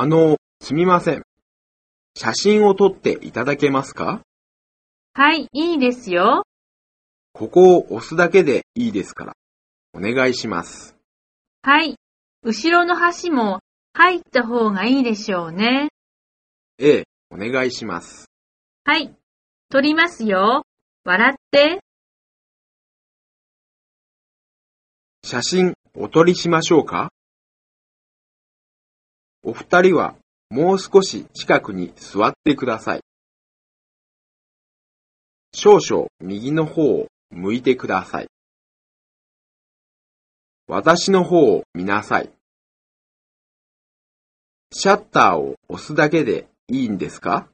あの、すみません。写真を撮っていただけますか？はい、いいですよ。ここを押すだけでいいですから。お願いします。はい。後ろの端も入った方がいいでしょうね。ええ、お願いします。はい。撮りますよ。笑って。写真お撮りしましょうか？お二人はもう少し近くに座ってください。少々右の方を向いてください。私の方を見なさい。シャッターを押すだけでいいんですか？